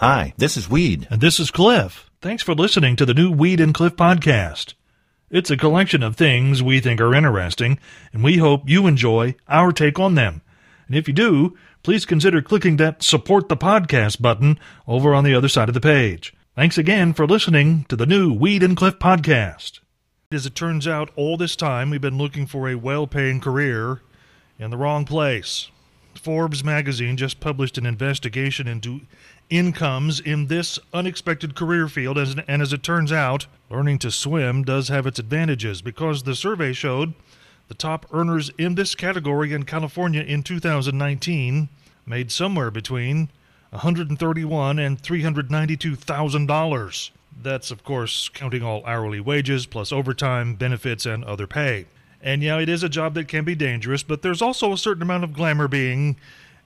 Hi, this is Weed. And this is Cliff. Thanks for listening to the new Weed and Cliff podcast. It's a collection of things we think are interesting, and we hope you enjoy our take on them. And if you do, please consider clicking that support the podcast button over on the other side of the page. Thanks again for listening to the new Weed and Cliff podcast. As it turns out, all this time we've been looking for a well paying career in the wrong place. Forbes magazine just published an investigation into incomes in this unexpected career field, and as it turns out, learning to swim does have its advantages because the survey showed the top earners in this category in California in 2019 made somewhere between 131 and 392 thousand dollars. That's of course counting all hourly wages plus overtime, benefits, and other pay. And yeah, it is a job that can be dangerous, but there's also a certain amount of glamour being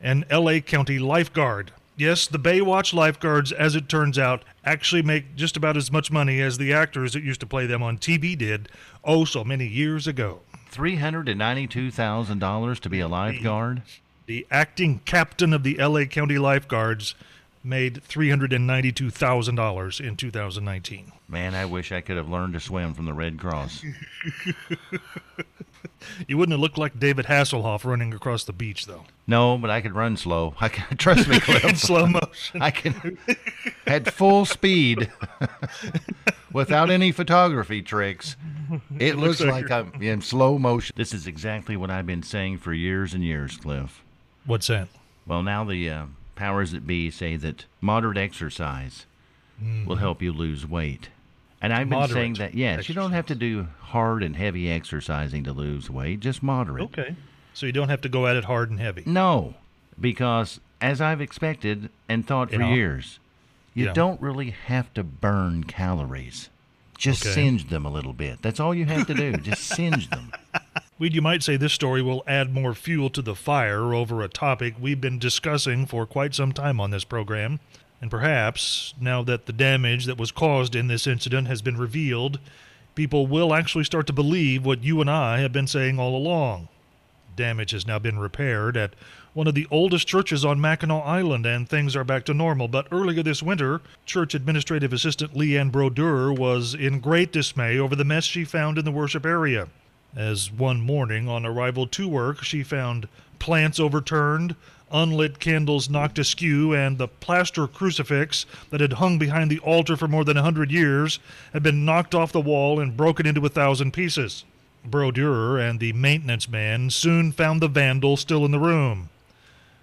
an LA County lifeguard. Yes, the Baywatch lifeguards, as it turns out, actually make just about as much money as the actors that used to play them on TV did oh so many years ago. $392,000 to be a lifeguard? The, the acting captain of the LA County Lifeguards made $392,000 in 2019. Man, I wish I could have learned to swim from the Red Cross. you wouldn't have looked like David Hasselhoff running across the beach, though. No, but I could run slow. I can trust me, Cliff. in slow motion. I can at full speed without any photography tricks. It looks, looks like, like I'm in slow motion. This is exactly what I've been saying for years and years, Cliff. What's that? Well, now the uh, powers that be say that moderate exercise mm-hmm. will help you lose weight. And I've been saying that, yes, exercise. you don't have to do hard and heavy exercising to lose weight, just moderate. Okay. So you don't have to go at it hard and heavy. No, because as I've expected and thought for years, you Yeah. don't really have to burn calories. Just Okay. singe them a little bit. That's all you have to do. just singe them. Weed, you might say this story will add more fuel to the fire over a topic we've been discussing for quite some time on this program. And perhaps, now that the damage that was caused in this incident has been revealed, people will actually start to believe what you and I have been saying all along. Damage has now been repaired at one of the oldest churches on Mackinac Island, and things are back to normal. But earlier this winter, Church Administrative Assistant Leanne Brodeur was in great dismay over the mess she found in the worship area. As one morning on arrival to work, she found plants overturned, unlit candles knocked askew, and the plaster crucifix that had hung behind the altar for more than a hundred years had been knocked off the wall and broken into a thousand pieces. Brodeur and the maintenance man soon found the vandal still in the room,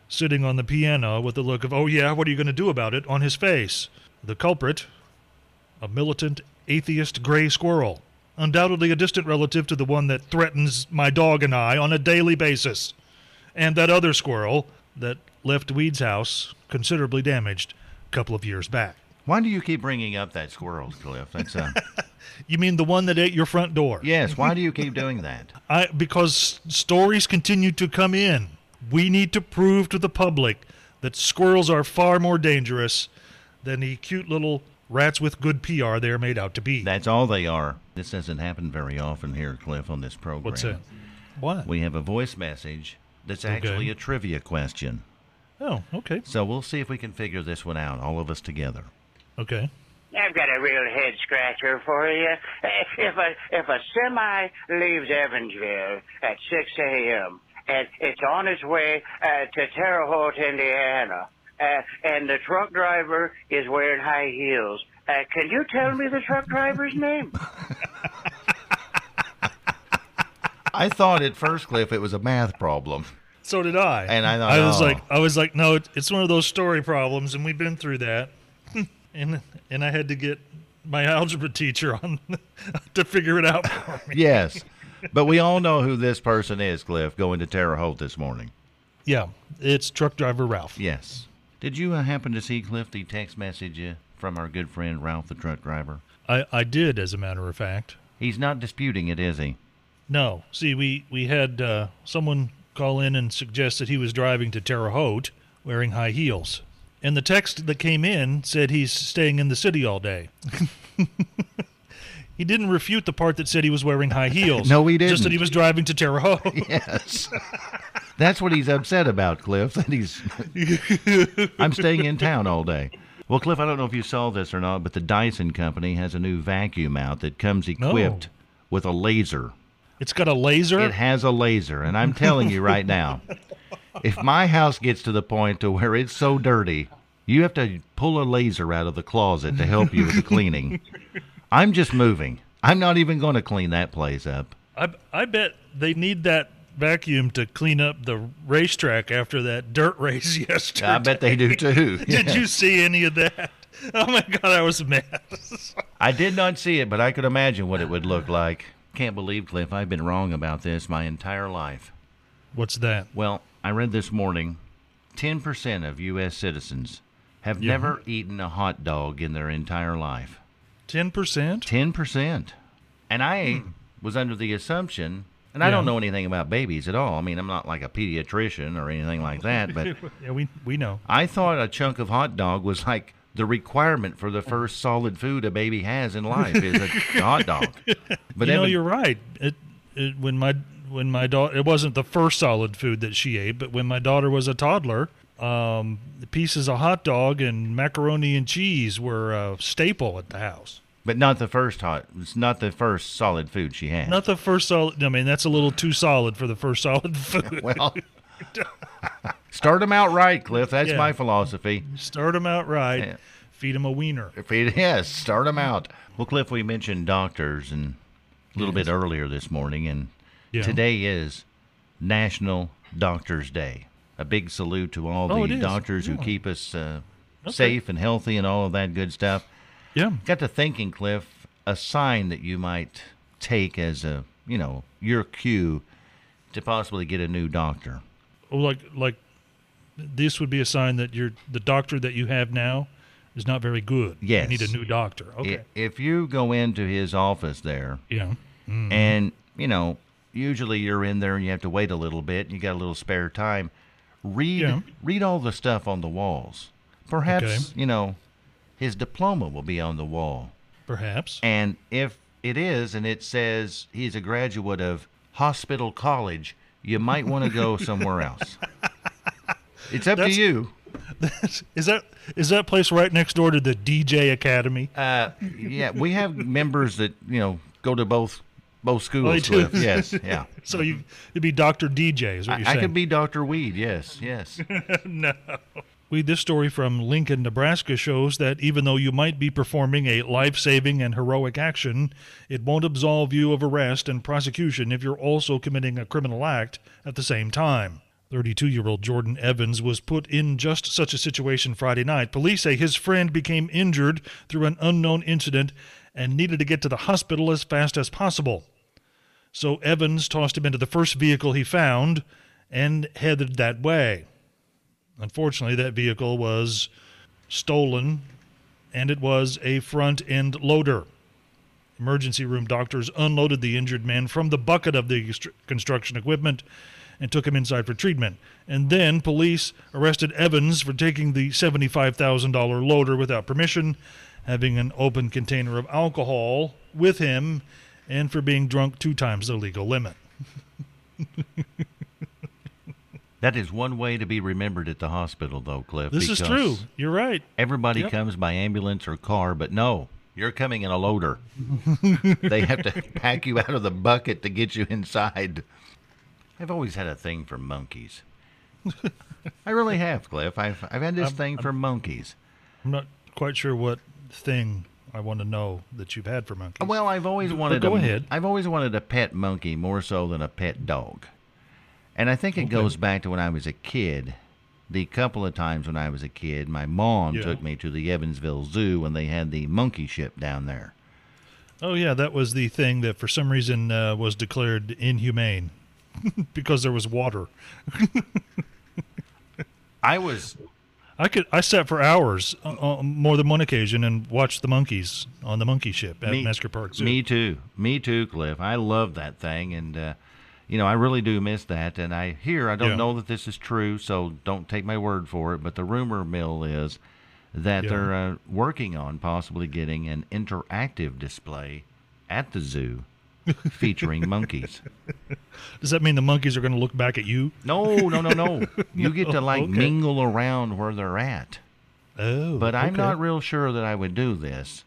sitting on the piano with the look of, oh yeah, what are you going to do about it, on his face. The culprit, a militant atheist gray squirrel, undoubtedly a distant relative to the one that threatens my dog and I on a daily basis, and that other squirrel that left Weed's house considerably damaged a couple of years back. Why do you keep bringing up that squirrel, Cliff? That's uh, You mean the one that ate your front door? yes. Why do you keep doing that? I because stories continue to come in. We need to prove to the public that squirrels are far more dangerous than the cute little rats with good PR they're made out to be. That's all they are. This doesn't happen very often here, Cliff, on this program. What's that? What? We have a voice message that's Okay. actually a trivia question. Oh, okay. So we'll see if we can figure this one out, all of us together. Okay. I've got a real head scratcher for you. If a if a semi leaves Evansville at 6 a.m. and it's on its way uh, to Terre Haute, Indiana, and the truck driver is wearing high heels, uh, can you tell me the truck driver's name? I thought at first, Cliff, it was a math problem. So did I. And I thought, I was oh. like, I was like, no, it's one of those story problems, and we've been through that. and and I had to get my algebra teacher on to figure it out for me. Yes. But we all know who this person is, Cliff, going to Terre Haute this morning. Yeah, it's truck driver Ralph. Yes. Did you uh, happen to see, Cliff, the text message uh, from our good friend Ralph, the truck driver? I, I did, as a matter of fact. He's not disputing it, is he? No, see, we we had uh, someone call in and suggest that he was driving to Terre Haute wearing high heels, and the text that came in said he's staying in the city all day. he didn't refute the part that said he was wearing high heels. No, he did. Just that he was driving to Terre Haute. Yes. That's what he's upset about, Cliff. That he's I'm staying in town all day. Well, Cliff, I don't know if you saw this or not, but the Dyson company has a new vacuum out that comes equipped with a laser. It's got a laser. It has a laser, and I'm telling you right now, if my house gets to the point to where it's so dirty, you have to pull a laser out of the closet to help you with the cleaning. I'm just moving. I'm not even going to clean that place up. I I bet they need that vacuum to clean up the racetrack after that dirt race yesterday. I bet they do too. Did you see any of that? Oh my god, I was mad. I did not see it, but I could imagine what it would look like. Can't believe, Cliff, I've been wrong about this my entire life. What's that? Well, I read this morning 10% of U.S. citizens have Yeah. never eaten a hot dog in their entire life. Ten percent? 10%. And I hmm. was under the assumption, and I don't. Know anything about babies at all. I mean, I'm not like a pediatrician or anything like that, but Yeah, we we know. I thought a chunk of hot dog was like the requirement for the first solid food a baby has in life is a hot dog. But you know, you're right. It, it when my when my daughter, it wasn't the first solid food that she ate, but when my daughter was a toddler, um, pieces of hot dog and macaroni and cheese were a staple at the house. But not the first hot. It's not the first solid food she had. Not the first solid. I mean, that's a little too solid for the first solid food. Well, start them out right, Cliff. That's Yeah. my philosophy. Start them out right. Yeah. Feed them a wiener. It is, start them out. Well, Cliff, we mentioned doctors and a little bit earlier this morning, and Yeah. today is National Doctors Day. A big salute to all Oh, the doctors who keep us uh, Okay. safe and healthy and all of that good stuff. Yeah. Got to thinking, Cliff, a sign that you might take as a, you know, your cue to possibly get a new doctor. Well, like like this would be a sign that you're the doctor that you have now is not very good. Yes. You need a new doctor. Okay. If you go into his office there, yeah. Mm-hmm. and you know, usually you're in there and you have to wait a little bit, and you got a little spare time. Read Yeah. read all the stuff on the walls. Perhaps Okay. you know his diploma will be on the wall, Perhaps. and if it is, and it says he's a graduate of Hospital College, you might want to go somewhere else. It's up That's- to you. is that is that place right next door to the DJ Academy? Uh, yeah, we have members that you know go to both both schools. Oh, they do? Yes, yeah. So you it'd be Doctor DJ is what I, you're I could be Doctor Weed. Yes, yes. no. We this story from Lincoln, Nebraska shows that even though you might be performing a life-saving and heroic action, it won't absolve you of arrest and prosecution if you're also committing a criminal act at the same time. 32-year-old Jordan Evans was put in just such a situation Friday night. Police say his friend became injured through an unknown incident and needed to get to the hospital as fast as possible. So Evans tossed him into the first vehicle he found and headed that way. Unfortunately, that vehicle was stolen and it was a front end loader. Emergency room doctors unloaded the injured man from the bucket of the construction equipment and took him inside for treatment. And then police arrested Evans for taking the $75,000 loader without permission, having an open container of alcohol with him, and for being drunk two times the legal limit. That is one way to be remembered at the hospital, though, Cliff. This is true. You're right. Everybody Yep. comes by ambulance or car, but no, you're coming in a loader. they have to pack you out of the bucket to get you inside. I've always had a thing for monkeys. I really have, Cliff. I've I've had this I'm- thing for monkeys. I'm not quite sure what thing I want to know that you've had for monkeys. Well, I've always wanted. go a, ahead. I've always wanted a pet monkey more so than a pet dog, and I think it goes back to when I was a kid. The couple of times when I was a kid, my mom Yeah. took me to the Evansville Zoo when they had the monkey ship down there. oh yeah, that was the thing that for some reason uh, was declared inhumane because there was water. I was I could I sat for hours uh, on more than one occasion and watched the monkeys on the monkey ship at Me- Mesker Park Zoo. Me too. Me too, Cliff. I love that thing, and uh, you know I really do miss that. And I hear I don't Yeah. know that this is true, so don't take my word for it. But the rumor mill is that Yeah. they're uh, working on possibly getting an interactive display at the zoo featuring monkeys. Does that mean the monkeys are going to look back at you? No, no, no, no. You get to like Okay. mingle around where they're at. Oh, But I'm okay. not real sure that I would do this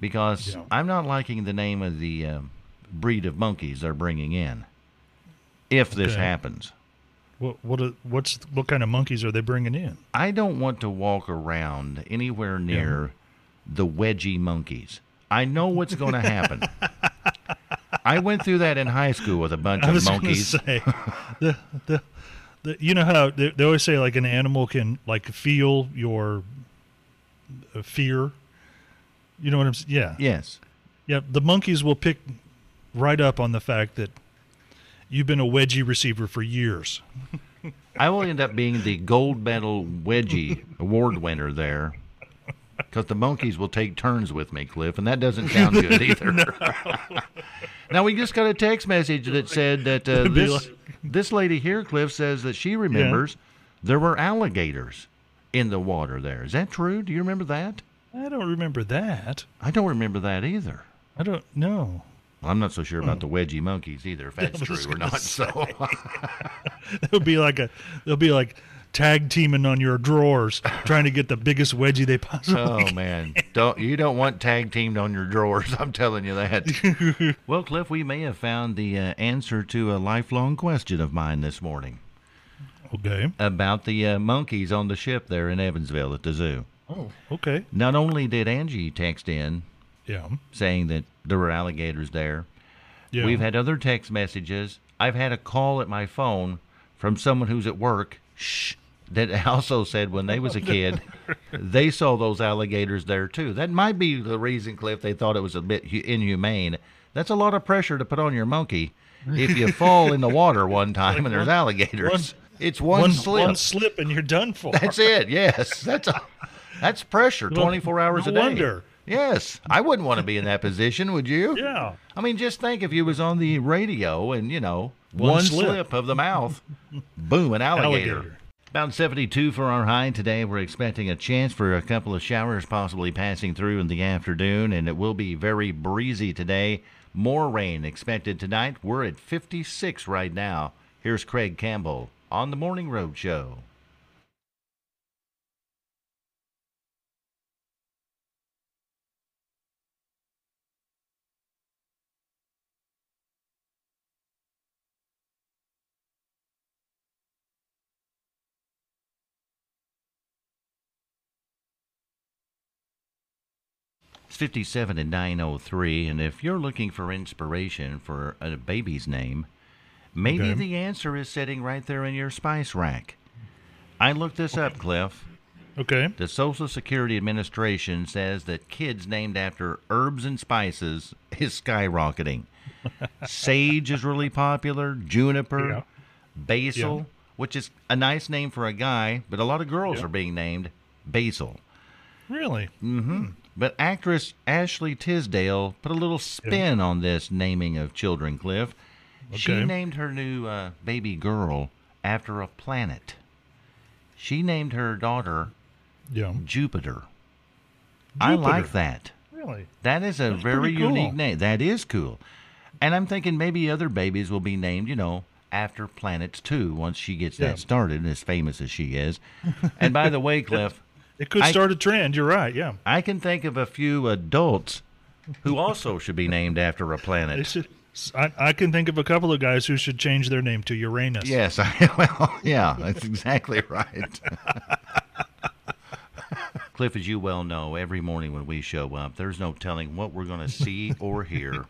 because Yeah. I'm not liking the name of the um, breed of monkeys they're bringing in. If this Okay. happens, What what what's what kind of monkeys are they bringing in? I don't want to walk around anywhere near the wedgie monkeys. I know what's going to happen. I went through that in high school with a bunch of monkeys. say, the, the the you know how they, they always say like an animal can like feel your uh, fear. You know what I'm saying? Yeah. Yes. Yeah, the monkeys will pick right up on the fact that you've been a wedgie receiver for years. I will end up being the gold medal wedgie award winner there. Because the monkeys will take turns with me, Cliff, and that doesn't sound good either. now we just got a text message that said that uh, this this lady here, Cliff, says that she remembers there were alligators in the water there. Is that true? Do you remember that? I don't remember that. I don't remember that either. I don't know. I'm not so sure about the wedgie monkeys either, if that's true or not. So It'll be like a they'll be like tag teaming on your drawers trying to get the biggest wedgie they possibly Oh man, don't you don't want tag teamed on your drawers? I'm telling you that. well, Cliff, we may have found the uh, answer to a lifelong question of mine this morning Okay. about the uh, monkeys on the ship there in Evansville at the zoo. Oh, okay. Not only did Angie text in Yeah. saying that there were alligators there, Yeah. we've had other text messages. I've had a call at my phone from someone who's at work. Shh. That also said when they was a kid, they saw those alligators there too. That might be the reason, Cliff. They thought it was a bit inhumane. That's a lot of pressure to put on your monkey. If you fall in the water one time and there's alligators, it's one, one slip. one slip and you're done for. That's it. Yes, that's a that's pressure. No- Twenty four hours no a day. wonder. Yes, I wouldn't want to be in that position. Would you? yeah. I mean, just think if you was on the radio and you know One one, slip. slip. of the mouth, boom, an alligator. Alligator. About 72 for our high today. We're expecting a chance for a couple of showers possibly passing through in the afternoon, and it will be very breezy today. More rain expected tonight. We're at 56 right now. Here's Craig Campbell on the Morning Road Show. It's 57 and 903, and if you're looking for inspiration for a baby's name, maybe Okay. the answer is sitting right there in your spice rack. I looked this up, Cliff. Okay. The Social Security Administration says that kids named after herbs and spices is skyrocketing. Sage is really popular, juniper, Yeah. basil, Yeah. which is a nice name for a guy, but a lot of girls Yeah. are being named basil. Really? Mm-hmm. Hmm. But actress Ashley Tisdale put a little spin on this naming of children, Cliff. She named her new uh, baby girl after a planet. She named her daughter Yeah. Jupiter. I like that. Really? That is a That's very cool. unique name. That is cool. And I'm thinking maybe other babies will be named, you know, after planets too, once she gets Yeah. that started, as famous as she is. and by the way, Cliff, It could I- start a trend. You're right. Yeah. I can think of a few adults who also should be named after a planet. should, I, I can think of a couple of guys who should change their name to Uranus. Yes, I, well, yeah, that's exactly right. Cliff, as you well know, every morning when we show up, there's no telling what we're going to see or hear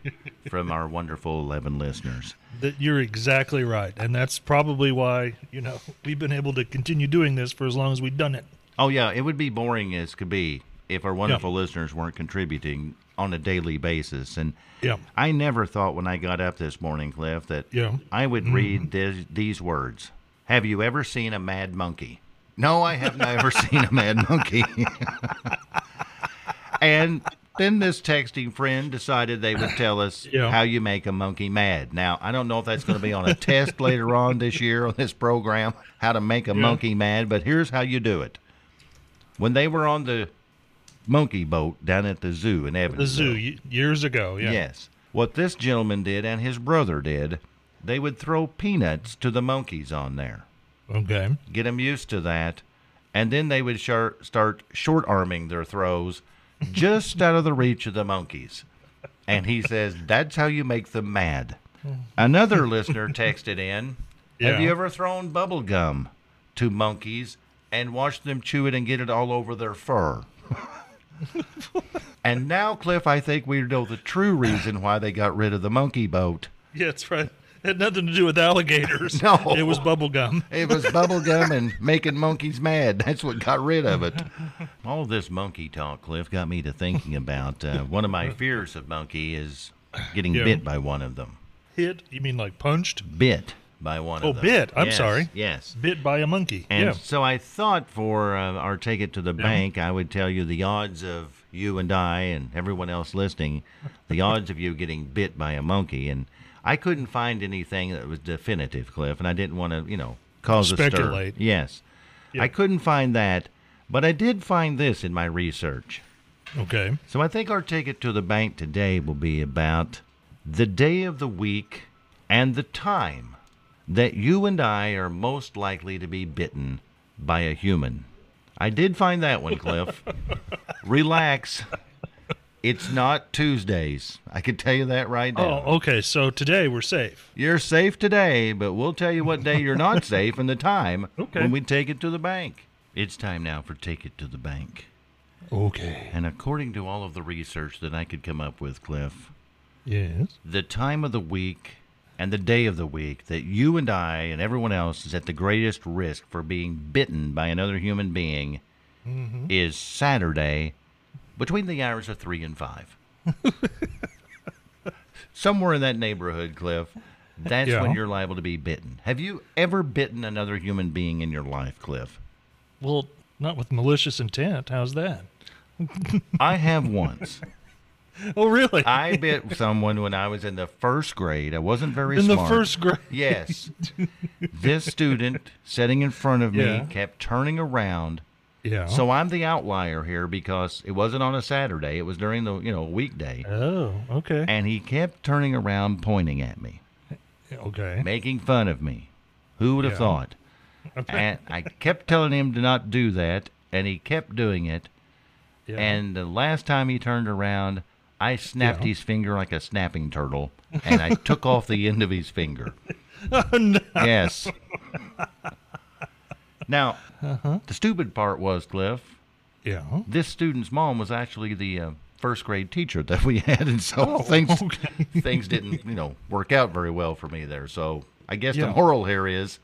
from our wonderful 11 listeners. That you're exactly right, and that's probably why you know we've been able to continue doing this for as long as we've done it. Oh, yeah, it would be boring as could be if our wonderful listeners weren't contributing on a daily basis. And Yeah. I never thought when I got up this morning, Cliff, that Yeah. I would mm-hmm. read this, these words Have you ever seen a mad monkey? No, I have never seen a mad monkey. and then this texting friend decided they would tell us Yeah. how you make a monkey mad. Now, I don't know if that's going to be on a test later on this year on this program, how to make a Yeah. monkey mad, but here's how you do it. When they were on the monkey boat down at the zoo in Evansville. The zoo years ago. Yeah. Yes. What this gentleman did and his brother did, they would throw peanuts to the monkeys on there, Okay. get them used to that, and then they would shar- start short arming their throws just out of the reach of the monkeys. And he says, That's how you make them mad. Another listener texted in Have you ever thrown bubble gum to monkeys and watch them chew it and get it all over their fur? and now, Cliff, I think we know the true reason why they got rid of the monkey boat. Yeah, that's right. It had nothing to do with alligators. No. It was bubble gum. It was bubble gum and making monkeys mad. That's what got rid of it. All this monkey talk, Cliff, got me to thinking about uh, one of my fears of monkey is getting Yeah. bit by one of them. Hit? You mean like punched? Bit by one Oh, bit. I'm Yes, sorry. Yes. Bit by a monkey. And yeah. so I thought for uh, our take it to the bank, I would tell you the odds of you and I and everyone else listening, the odds of you getting bit by a monkey. And I couldn't find anything that was definitive, Cliff, and I didn't want to, you know, cause a stir. Speculate. Yes. Yeah. I couldn't find that, but I did find this in my research. Okay. So I think our ticket to the bank today will be about the day of the week and the time that you and I are most likely to be bitten by a human. I did find that one, Cliff. Relax. It's not Tuesdays. I can tell you that right now. Oh, okay. So today we're safe. You're safe today, but we'll tell you what day you're not safe and the time Okay. when we take it to the bank. It's time now for Take It to the Bank. Okay. And according to all of the research that I could come up with, Cliff, Yes. the time of the week and the day of the week that you and I and everyone else is at the greatest risk for being bitten by another human being mm-hmm. is Saturday between the hours of 3 and 5. Somewhere in that neighborhood, Cliff, that's Yeah. when you're liable to be bitten. Have you ever bitten another human being in your life, Cliff? Well, not with malicious intent. How's that? I have once. Oh, really? I bit someone when I was in the first grade. I wasn't very in smart. the first grade. Yes. this student sitting in front of me Yeah. kept turning around. Yeah. So I'm the outlier here because it wasn't on a Saturday. It was during the, you know, weekday. Oh, okay. And he kept turning around pointing at me, Okay. making fun of me. Who would have Yeah. thought? And I kept telling him to not do that, and he kept doing it. Yeah. And the last time he turned around, I snapped Yeah. his finger like a snapping turtle, and I took off the end of his finger. Oh, no. Yes. Now, Uh-huh. the stupid part was, Cliff, Yeah. this student's mom was actually the uh, first grade teacher that we had, and so Oh, things okay. things didn't, you know, work out very well for me there. So I guess Yeah. the moral here is,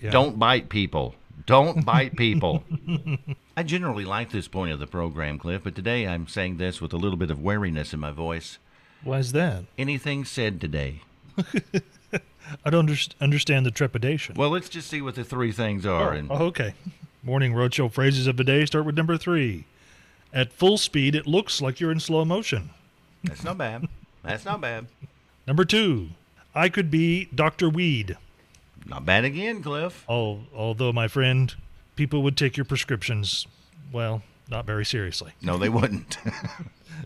Yeah. don't bite people. Don't bite people. I generally like this point of the program, Cliff, but today I'm saying this with a little bit of wariness in my voice. Why's that? Anything said today? I don't underst- understand the trepidation. Well, let's just see what the three things are. Oh, and Oh, okay. Morning roadshow phrases of the day start with number three. At full speed, it looks like you're in slow motion. that's not bad. That's not bad. Number two, I could be Dr. Weed. Not bad again, Cliff. Oh, although, my friend, people would take your prescriptions, well, not very seriously. No, they wouldn't.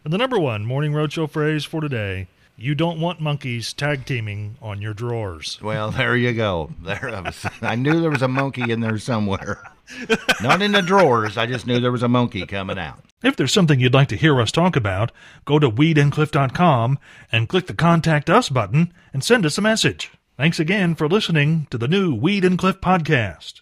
And the number one morning roadshow phrase for today you don't want monkeys tag teaming on your drawers. well, there you go. There I was. I knew there was a monkey in there somewhere. Not in the drawers. I just knew there was a monkey coming out. If there's something you'd like to hear us talk about, go to weedandcliff.com and click the Contact Us button and send us a message. Thanks again for listening to the new Weed and Cliff podcast.